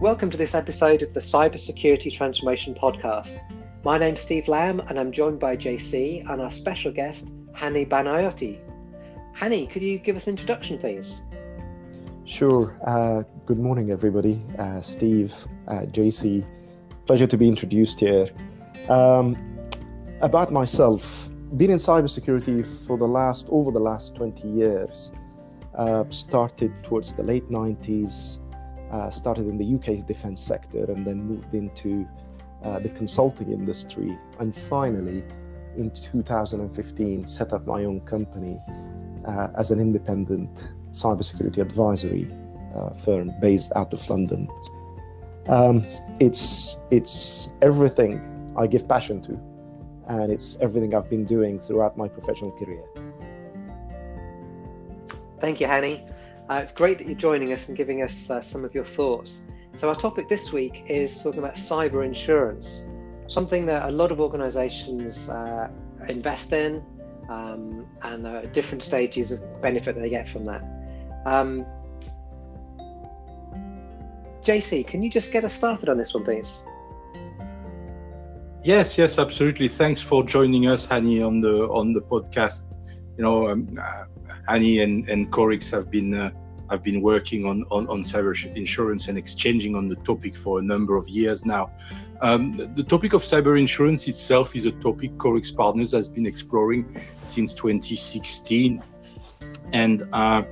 Welcome to this episode of the Cybersecurity Transformation Podcast. My name's Steve Lamb and I'm joined by JC and our special guest, Hani Banayoti. Hani, could you give us an introduction, please? Sure. Uh, good morning, everybody. Uh, Steve, uh, JC, pleasure to be introduced here. Um, about myself, been in cybersecurity for the last over the last 20 years. Uh, started towards the late 90s uh, started in the UK defense sector and then moved into uh, the consulting industry. And finally, in 2015, set up my own company uh, as an independent cybersecurity advisory uh, firm based out of London. Um, it's it's everything I give passion to, and it's everything I've been doing throughout my professional career. Thank you, Hani. Uh, it's great that you're joining us and giving us uh, some of your thoughts. So, our topic this week is talking about cyber insurance, something that a lot of organizations uh, invest in, um, and there are different stages of benefit they get from that. Um, JC, can you just get us started on this one, please? Yes, yes, absolutely. Thanks for joining us, Hani, on the on the podcast. You know, um, uh, Hani and and Corix have been uh, I've been working on, on, on cyber insurance and exchanging on the topic for a number of years now. Um, the topic of cyber insurance itself is a topic Corix Partners has been exploring since 2016. And uh,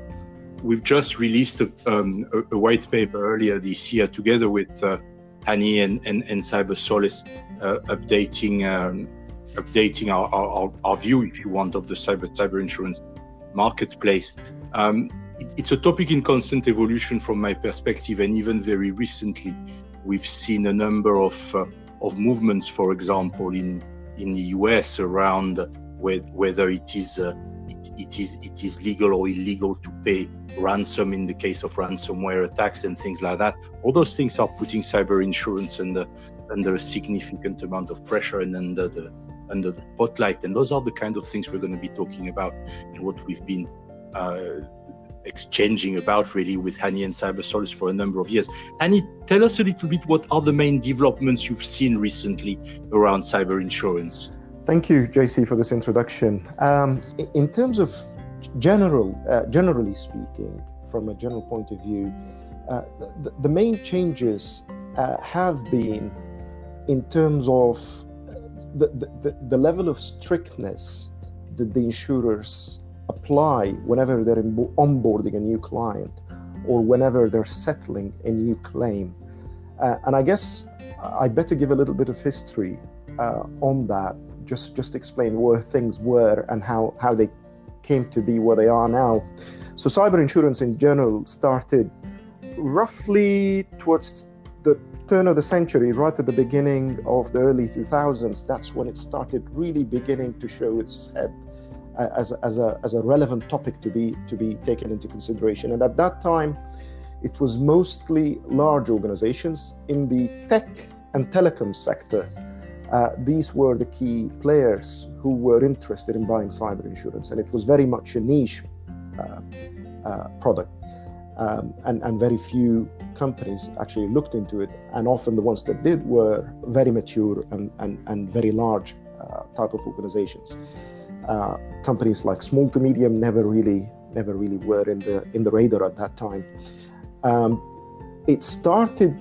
we've just released a, um, a, a, white paper earlier this year together with uh, and, and, and Cyber Solace, uh, updating um, updating our, our, our, view, if you want, of the cyber cyber insurance marketplace. Um, it's a topic in constant evolution from my perspective, and even very recently, we've seen a number of uh, of movements, for example, in in the US around whether it is uh, it, it is it is legal or illegal to pay ransom in the case of ransomware attacks and things like that. All those things are putting cyber insurance under under a significant amount of pressure and under the under the spotlight. And those are the kind of things we're going to be talking about and what we've been uh, exchanging about really with Hani and CyberSolace for a number of years. Hani, tell us a little bit what are the main developments you've seen recently around cyber insurance? Thank you, JC, for this introduction. Um, in terms of general, uh, generally speaking, from a general point of view, uh, the, the, main changes uh, have been in terms of the, the, the level of strictness that the insurers apply whenever they're onboarding a new client or whenever they're settling a new claim. Uh, and I guess I better give a little bit of history uh, on that, just just explain where things were and how how they came to be where they are now. So cyber insurance in general started roughly towards the turn of the century, right at the beginning of the early 2000s. That's when it started really beginning to show its head as, as, a, as a relevant topic to be, to be taken into consideration. And at that time, it was mostly large organizations in the tech and telecom sector. Uh, these were the key players who were interested in buying cyber insurance, and it was very much a niche uh, uh, product. Um, and, and very few companies actually looked into it, and often the ones that did were very mature and, and, and very large uh, type of organizations. Uh, companies like small to medium never really never really were in the in the radar at that time. Um, it started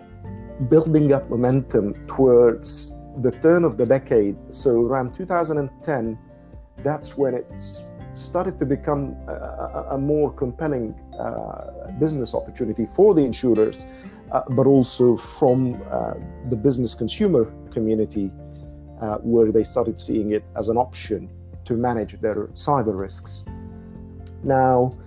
building up momentum towards the turn of the decade. So around 2010, that's when it started to become a, a more compelling uh, business opportunity for the insurers, uh, but also from uh, the business consumer community, uh, where they started seeing it as an option to manage their cyber risks. Now,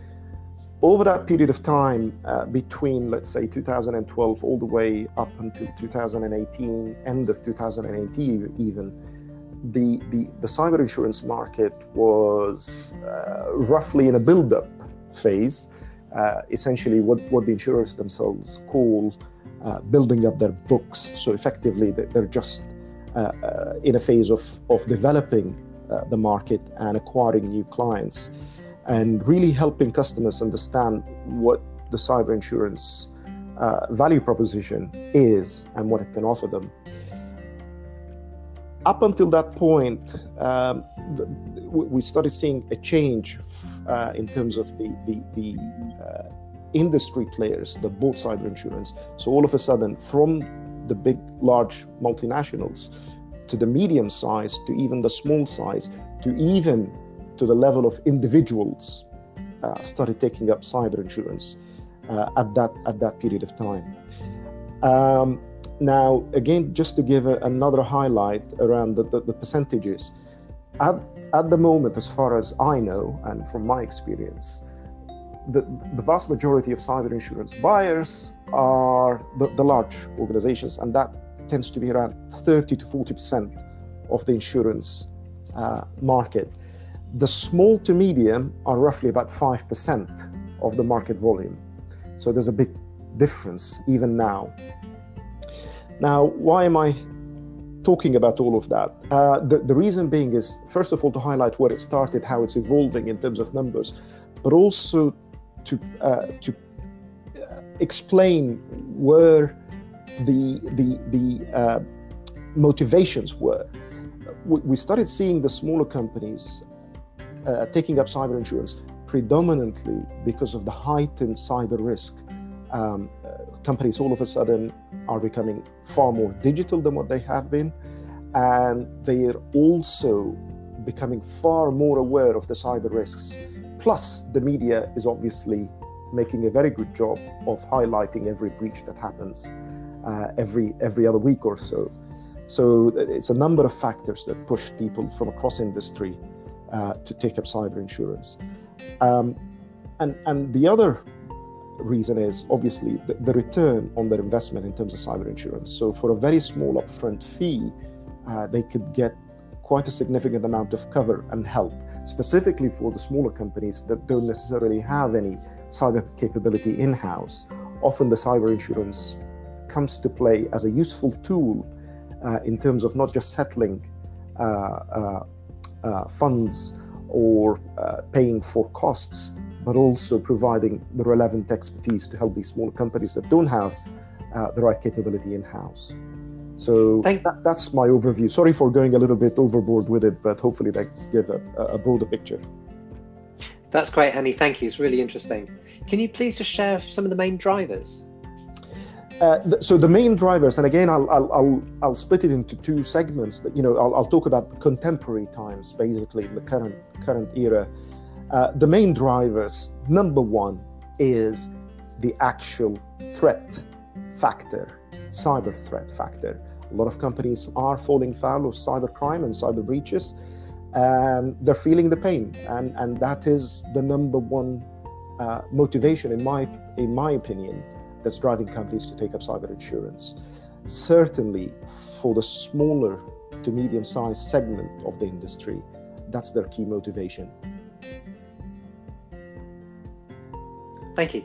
over that period of time, uh, between let's say 2012 all the way up until 2018, end of 2018 even, the, the, the cyber insurance market was uh, roughly in a build-up phase, uh, essentially what, what the insurers themselves call uh, building up their books. So effectively, they're just uh, uh, in a phase of, of developing the market and acquiring new clients and really helping customers understand what the cyber insurance value proposition is and what it can offer them. Up until that point, um, the, we started seeing a change uh, in terms of the, the, the uh, industry players that bought cyber insurance. So all of a sudden, from the big, large multinationals to the medium size to even the small size to even to the level of individuals uh, started taking up cyber insurance uh, at that at that period of time. Um, now, again, just to give a, another highlight around the, the, the percentages, at, at the moment, as far as I know, and from my experience, the, the vast majority of cyber insurance buyers are the, the large organizations, and that tends to be around 30 to 40% of the insurance uh, market. The small to medium are roughly about 5% of the market volume. So there's a big difference even now. Now, why am I talking about all of that? Uh, the, the reason being is, first of all, to highlight where it started, how it's evolving in terms of numbers, but also to, uh, to uh, explain where the, the, the uh, motivations were. We started seeing the smaller companies uh, taking up cyber insurance predominantly because of the heightened cyber risk. Um, companies all of a sudden are becoming far more digital than what they have been, and they are also becoming far more aware of the cyber risks. Plus, the media is obviously making a very good job of highlighting every breach that happens uh, every every other week or so. So it's a number of factors that push people from across industry uh, to take up cyber insurance. Um, and, and the other reason is obviously the, the, return on their investment in terms of cyber insurance. So for a very small upfront fee, uh, they could get quite a significant amount of cover and help, specifically for the smaller companies that don't necessarily have any cyber capability in house. Often the cyber insurance comes to play as a useful tool uh, in terms of not just settling uh, uh, uh funds or uh, paying for costs, but also providing the relevant expertise to help these smaller companies that don't have uh, the right capability in house. So that, that's my overview. Sorry for going a little bit overboard with it, but hopefully that give a, a broader picture. That's great, Hani. Thank you. It's really interesting. Can you please just share some of the main drivers? Uh, th- so the main drivers, and again, I'll, I'll, I'll, I'll, split it into two segments. That you know, I'll, I'll talk about contemporary times, basically in the current current era. Uh, the main drivers, number one, is the actual threat factor, cyber threat factor. A lot of companies are falling foul of cyber crime and cyber breaches, and they're feeling the pain, and and that is the number one uh, motivation, in my in my opinion that's driving companies to take up cyber insurance. Certainly, for the smaller to medium sized segment of the industry, that's their key motivation. Thank you.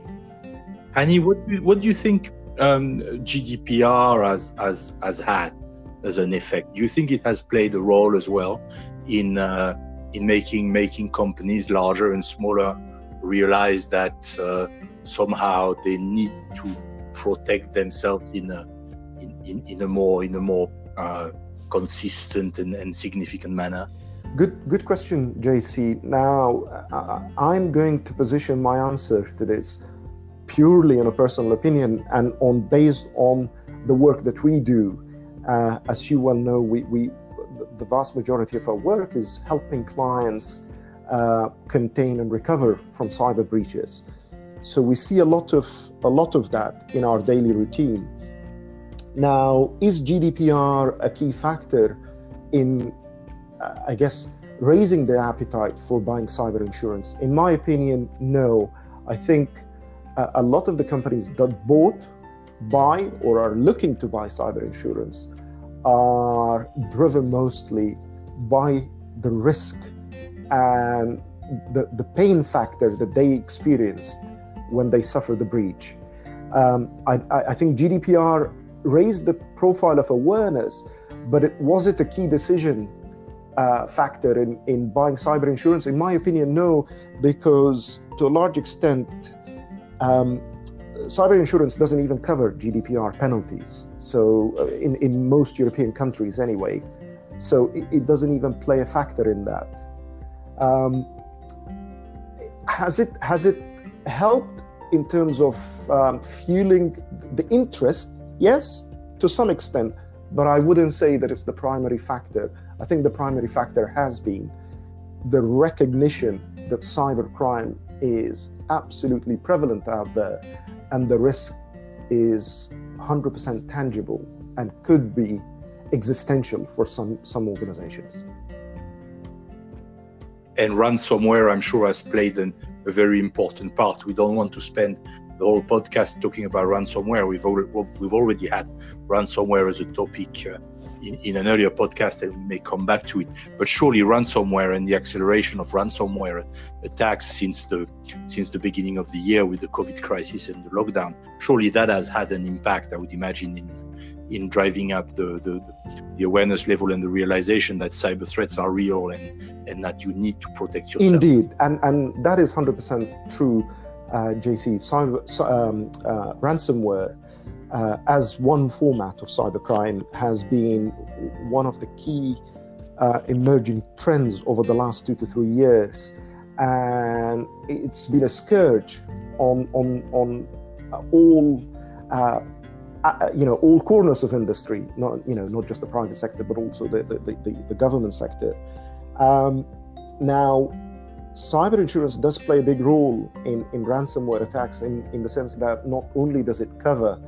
Hani, what do you, what do you think um, GDPR has, has, has had as an effect? Do you think it has played a role as well in, uh, in making, making companies larger and smaller realize that uh, somehow they need to protect themselves in a in, in, in a more in a more uh, consistent and, and significant manner good good question jc now uh, i'm going to position my answer to this purely in a personal opinion and on based on the work that we do. Uh, as you well know we, we the vast majority of our work is helping clients uh, contain and recover from cyber breaches. So we see a lot of a lot of that in our daily routine. Now, is GDPR a key factor in, uh, I guess, raising the appetite for buying cyber insurance? In my opinion, no. I think uh, a lot of the companies that bought, buy, or are looking to buy cyber insurance are driven mostly by the risk and the, the pain factor that they experienced when they suffered the breach. Um, I, I, think GDPR raised the profile of awareness, but it was it a key decision uh, factor in, in buying cyber insurance? In my opinion, no, because to a large extent, um, cyber insurance doesn't even cover GDPR penalties. So, uh, in, in most European countries, anyway. So, it, it doesn't even play a factor in that. Um, has it has it helped in terms of um, fueling the interest? Yes, to some extent, but I wouldn't say that it's the primary factor. I think the primary factor has been the recognition that cybercrime is absolutely prevalent out there and the risk is 100% tangible and could be existential for some, some organizations. And ransomware, I'm sure, has played an, a very important part. We don't want to spend the whole podcast talking about ransomware. We've already, we've already had ransomware as a topic uh, in, in an earlier podcast and we may come back to it. But surely ransomware and the acceleration of ransomware attacks since the since the beginning of the year with the COVID crisis and the lockdown, surely that has had an impact, I would imagine, in in driving up the, the, the awareness level and the realization that cyber threats are real and, and that you need to protect yourself. Indeed, and, and that is 100% true, uh, JC. Cyber, um, uh, ransomware uh, as one format of cybercrime has been one of the key uh, emerging trends over the last two to three years. And it's been a scourge on, on, on all, uh, uh, you know, all corners of industry, not, you know, not just the private sector, but also the, the, the, the government sector. Um, now, cyber insurance does play a big role in, in ransomware attacks in, in the sense that not only does it cover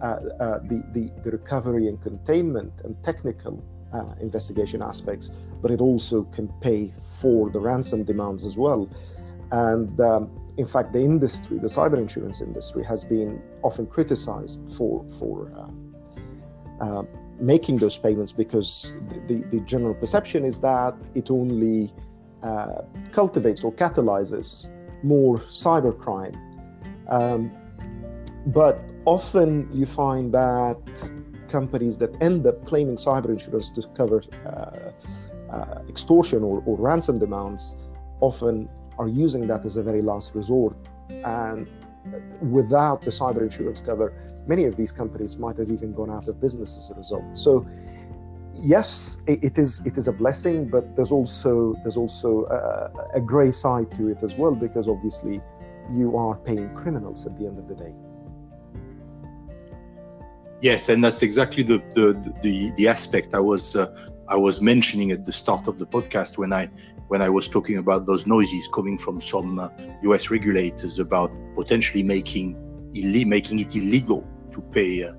the, the, the, recovery and containment and technical uh, investigation aspects, but it also can pay for the ransom demands as well. And um, in fact, the industry, the cyber insurance industry, has been often criticized for for uh, uh, making those payments because the, the, the, general perception is that it only uh, cultivates or catalyzes more cybercrime. Um, but often you find that companies that end up claiming cyber insurance to cover uh, uh, extortion or, or, ransom demands often are using that as a very last resort. And without the cyber insurance cover, many of these companies might have even gone out of business as a result. So, yes, it is it is a blessing, but there's also there's also a, a gray side to it as well because obviously you are paying criminals at the end of the day. Yes, and that's exactly the the the, the aspect I was uh, I was mentioning at the start of the podcast when I when I was talking about those noises coming from some uh, U.S. regulators about potentially making making it illegal to pay uh,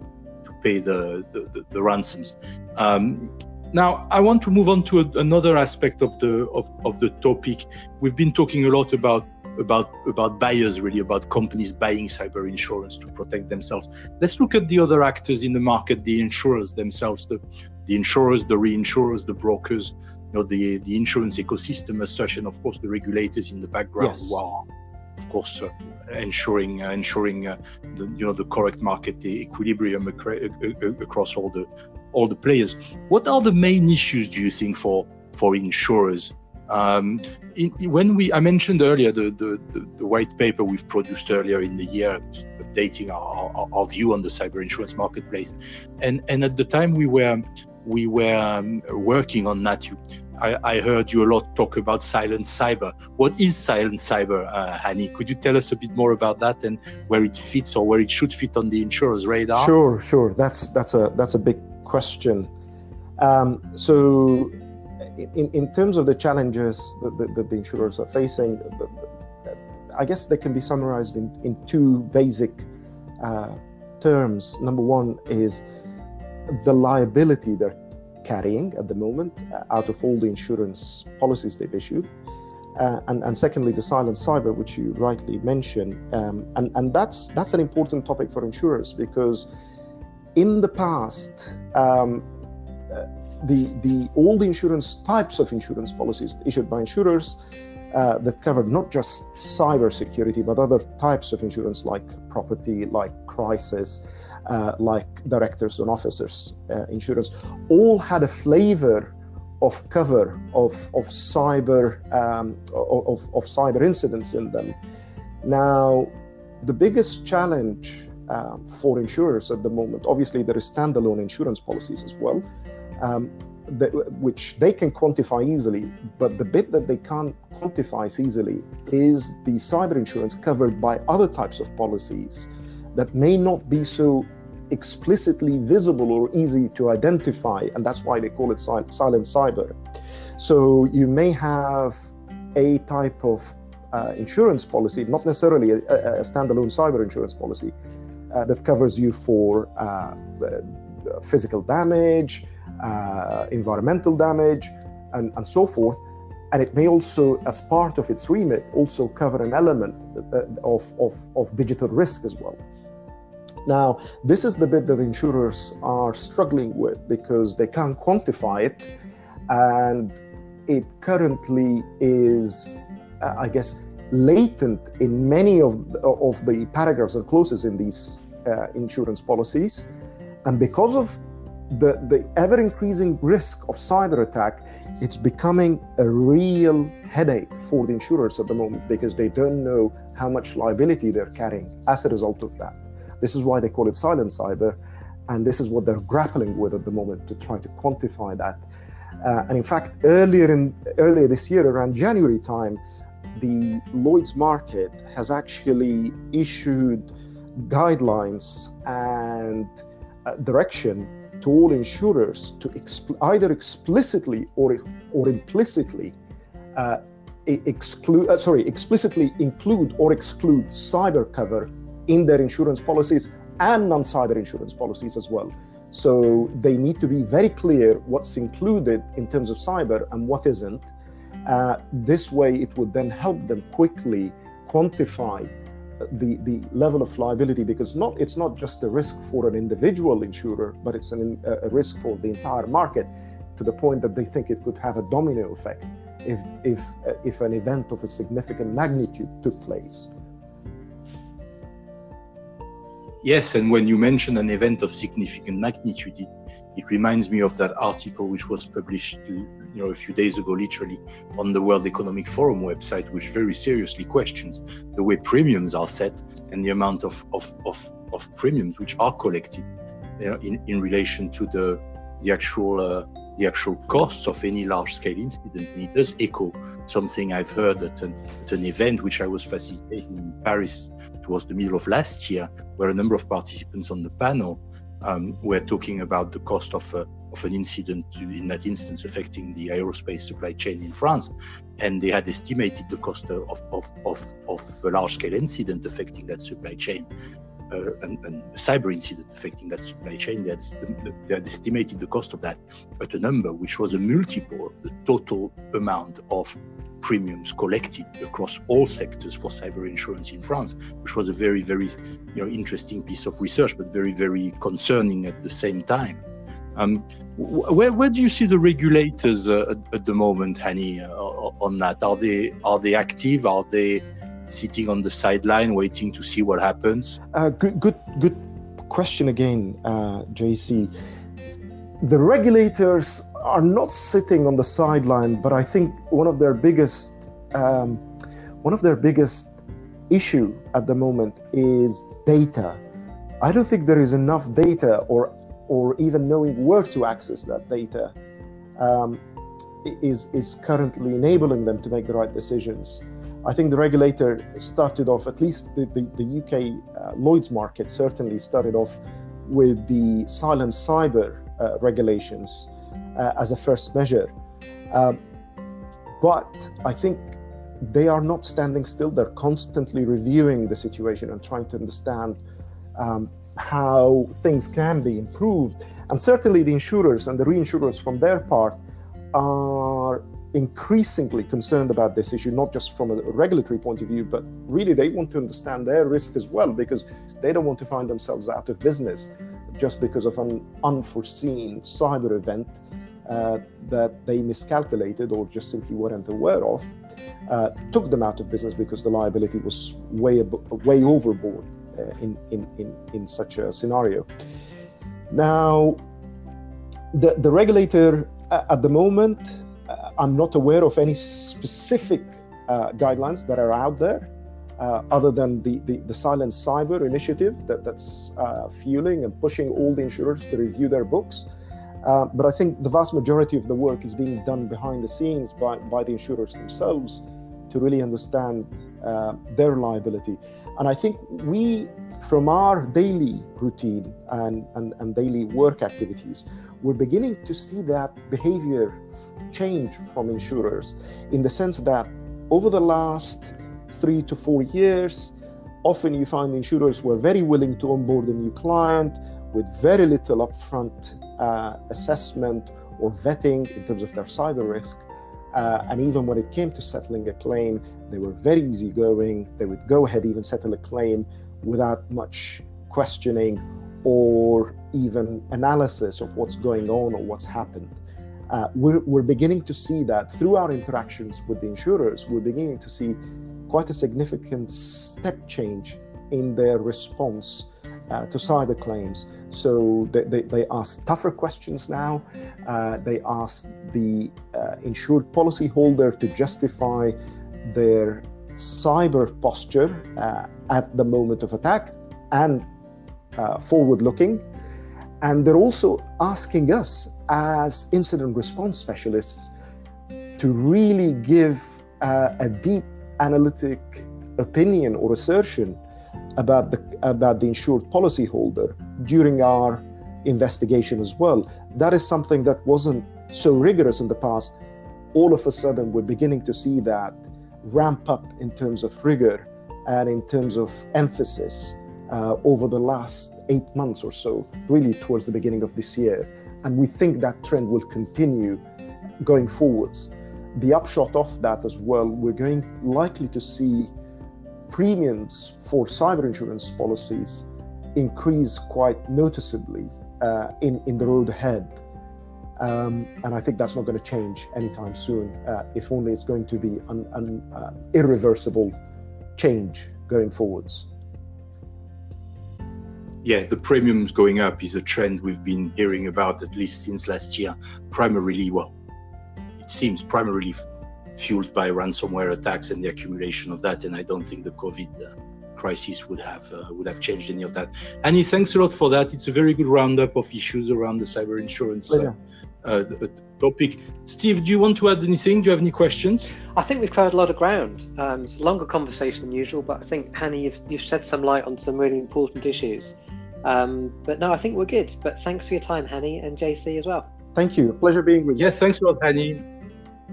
to pay the the, the, the ransoms. Um, now I want to move on to a, another aspect of the of, of the topic. We've been talking a lot about about about buyers really about companies buying cyber insurance to protect themselves let's look at the other actors in the market the insurers themselves the the insurers the reinsurers the brokers you know the the insurance ecosystem as such and of course the regulators in the background yes. who are of course uh, ensuring uh, ensuring uh, the you know the correct market equilibrium across all the all the players what are the main issues do you think for for insurers um, in, when we, I mentioned earlier the, the, the, the, white paper we've produced earlier in the year, updating our, our, our, view on the cyber insurance marketplace, and and at the time we were we were um, working on that. You, I, I, heard you a lot talk about silent cyber. What is silent cyber, uh, Hani? Could you tell us a bit more about that and where it fits or where it should fit on the insurer's radar? Sure, sure. That's that's a that's a big question. Um, so in, in terms of the challenges that, that, that the insurers are facing, I guess they can be summarized in, in two basic uh, terms. Number one is the liability they're carrying at the moment uh, out of all the insurance policies they've issued. Uh, and, and, secondly, the silent cyber, which you rightly mentioned, um, and, and that's that's an important topic for insurers because in the past, um, the, the all the insurance types of insurance policies issued by insurers uh, that covered not just cyber security but other types of insurance like property, like crisis, uh, like directors and officers uh, insurance, all had a flavor of cover of of cyber um, of, of cyber incidents in them. Now, the biggest challenge uh, for insurers at the moment, obviously, there is standalone insurance policies as well. Um, which they can quantify easily, but the bit that they can't quantify easily is the cyber insurance covered by other types of policies that may not be so explicitly visible or easy to identify, and that's why they call it silent cyber. So you may have a type of uh, insurance policy, not necessarily a, a, standalone cyber insurance policy, uh, that covers you for uh, physical damage, uh, environmental damage, and, and so forth. And it may also, as part of its remit, also cover an element uh, of, of, of digital risk as well. Now, this is the bit that insurers are struggling with because they can't quantify it, and it currently is, uh, I guess, latent in many of, of the paragraphs and clauses in these uh, insurance policies. And because of the, the ever increasing risk of cyber attack, it's becoming a real headache for the insurers at the moment because they don't know how much liability they're carrying as a result of that. This is why they call it silent cyber, and this is what they're grappling with at the moment to try to quantify that. Uh, and in fact, earlier in earlier this year, around January time, the Lloyd's market has actually issued guidelines and uh, direction to all insurers to either explicitly or, or implicitly uh, exclude, uh, sorry, explicitly include or exclude cyber cover in their insurance policies and non-cyber insurance policies as well. So they need to be very clear what's included in terms of cyber and what isn't. Uh, this way, it would then help them quickly quantify the, the level of liability because not it's not just a risk for an individual insurer, but it's an, a risk for the entire market to the point that they think it could have a domino effect if, if, uh, if an event of a significant magnitude took place. Yes, and when you mention an event of significant magnitude, it, it reminds me of that article which was published you know a few days ago literally on the world economic forum website which very seriously questions the way premiums are set and the amount of of of, of premiums which are collected you know, in in relation to the the actual uh, the actual costs of any large scale incident. It does echo something I've heard at an, at an event which I was facilitating in Paris towards the middle of last year, where a number of participants on the panel um, were talking about the cost of uh, of an incident in that instance affecting the aerospace supply chain in France. And they had estimated the cost of, of, of, of a large scale incident affecting that supply chain. Uh, and, and, a cyber incident affecting that supply chain, they had, they had estimated the cost of that at a number which was a multiple of the total amount of premiums collected across all sectors for cyber insurance in France, which was a very, very you know, interesting piece of research, but very, very concerning at the same time. Um, where, where do you see the regulators uh, at, the moment, Hani, uh, on that? Are they are they active? Are they sitting on the sideline waiting to see what happens? Uh, good, good, good question again, uh, JC. The regulators are not sitting on the sideline, but I think one of their biggest um, one of their biggest issue at the moment is data. I don't think there is enough data or or even knowing where to access that data um, is, is currently enabling them to make the right decisions. I think the regulator started off, at least the, the, the UK uh, Lloyd's market certainly started off with the silent cyber uh, regulations uh, as a first measure. Um, but I think they are not standing still. They're constantly reviewing the situation and trying to understand um, how things can be improved. And certainly the insurers and the reinsurers, from their part, are increasingly concerned about this issue, not just from a regulatory point of view, but really they want to understand their risk as well because they don't want to find themselves out of business just because of an unforeseen cyber event uh, that they miscalculated or just simply weren't aware of. Uh, took them out of business because the liability was way, way overboard. Uh, in, in, in, in such a scenario. Now, the, the regulator uh, at the moment, uh, I'm not aware of any specific guidelines that are out there. uh, other than the, the, the, Silent Cyber initiative that, that's uh, fueling and pushing all the insurers to review their books. Uh, but I think the vast majority of the work is being done behind the scenes by, by the insurers themselves to really understand their liability. And I think we, from our daily routine and, and, and daily work activities, we're beginning to see that behavior change from insurers in the sense that over the last three to four years, often you find insurers were very willing to onboard a new client with very little upfront uh, assessment or vetting in terms of their cyber risk. Uh, and even when it came to settling a claim, they were very easygoing. They would go ahead, even settle a claim without much questioning or even analysis of what's going on or what's happened. Uh, we're, we're beginning to see that through our interactions with the insurers, we're beginning to see quite a significant step change in their response uh, to cyber claims. So they, they, they, ask tougher questions now. Uh, they ask the uh, insured policyholder to justify their cyber posture uh, at the moment of attack and uh, forward looking. And they're also asking us as incident response specialists to really give uh, a deep analytic opinion or assertion about the about the insured policyholder during our investigation as well. That is something that wasn't so rigorous in the past. All of a sudden, we're beginning to see that ramp up in terms of rigor and in terms of emphasis uh, over the last eight months or so, really towards the beginning of this year. And we think that trend will continue going forwards. The upshot of that as well, we're going likely to see premiums for cyber insurance policies increase quite noticeably uh, in, in the road ahead. Um, and I think that's not going to change anytime soon, uh, if only it's going to be an, an uh, irreversible change going forwards. Yeah, the premiums going up is a trend we've been hearing about at least since last year, primarily, well, it seems primarily fueled by ransomware attacks and the accumulation of that. And I don't think the COVID uh, crisis would have uh, would have changed any of that. Hani, thanks a lot for that. It's a very good roundup of issues around the cyber insurance uh, uh, topic. Steve, do you want to add anything? Do you have any questions? I think we've covered a lot of ground. Um, it's a longer conversation than usual, but I think Hani, you've, you've shed some light on some really important issues. Um, but no, I think we're good. But thanks for your time, Hani, and JC as well. Thank you. Pleasure being with you. Yes, thanks a lot, Hani.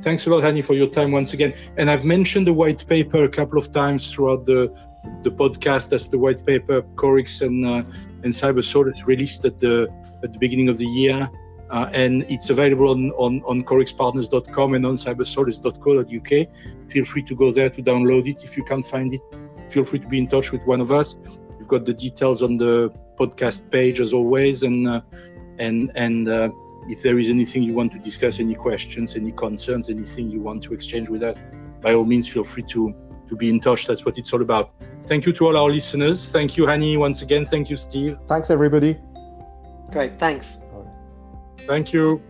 Thanks a lot, Hani, for your time once again. And I've mentioned the white paper a couple of times throughout the the podcast. That's the white paper Corix and uh, and released at the at the beginning of the year. Uh, and it's available on, on, on corixpartners.com and on cybersolace.co.uk. Feel free to go there to download it. If you can't find it, feel free to be in touch with one of us. You've got the details on the podcast page as always. And, uh, and, and, uh, if there is anything you want to discuss, any questions, any concerns, anything you want to exchange with us, by all means, feel free to, to be in touch. That's what it's all about. Thank you to all our listeners. Thank you, Hani, once again. Thank you, Steve. Thanks, everybody. Great. Thanks. Thank you.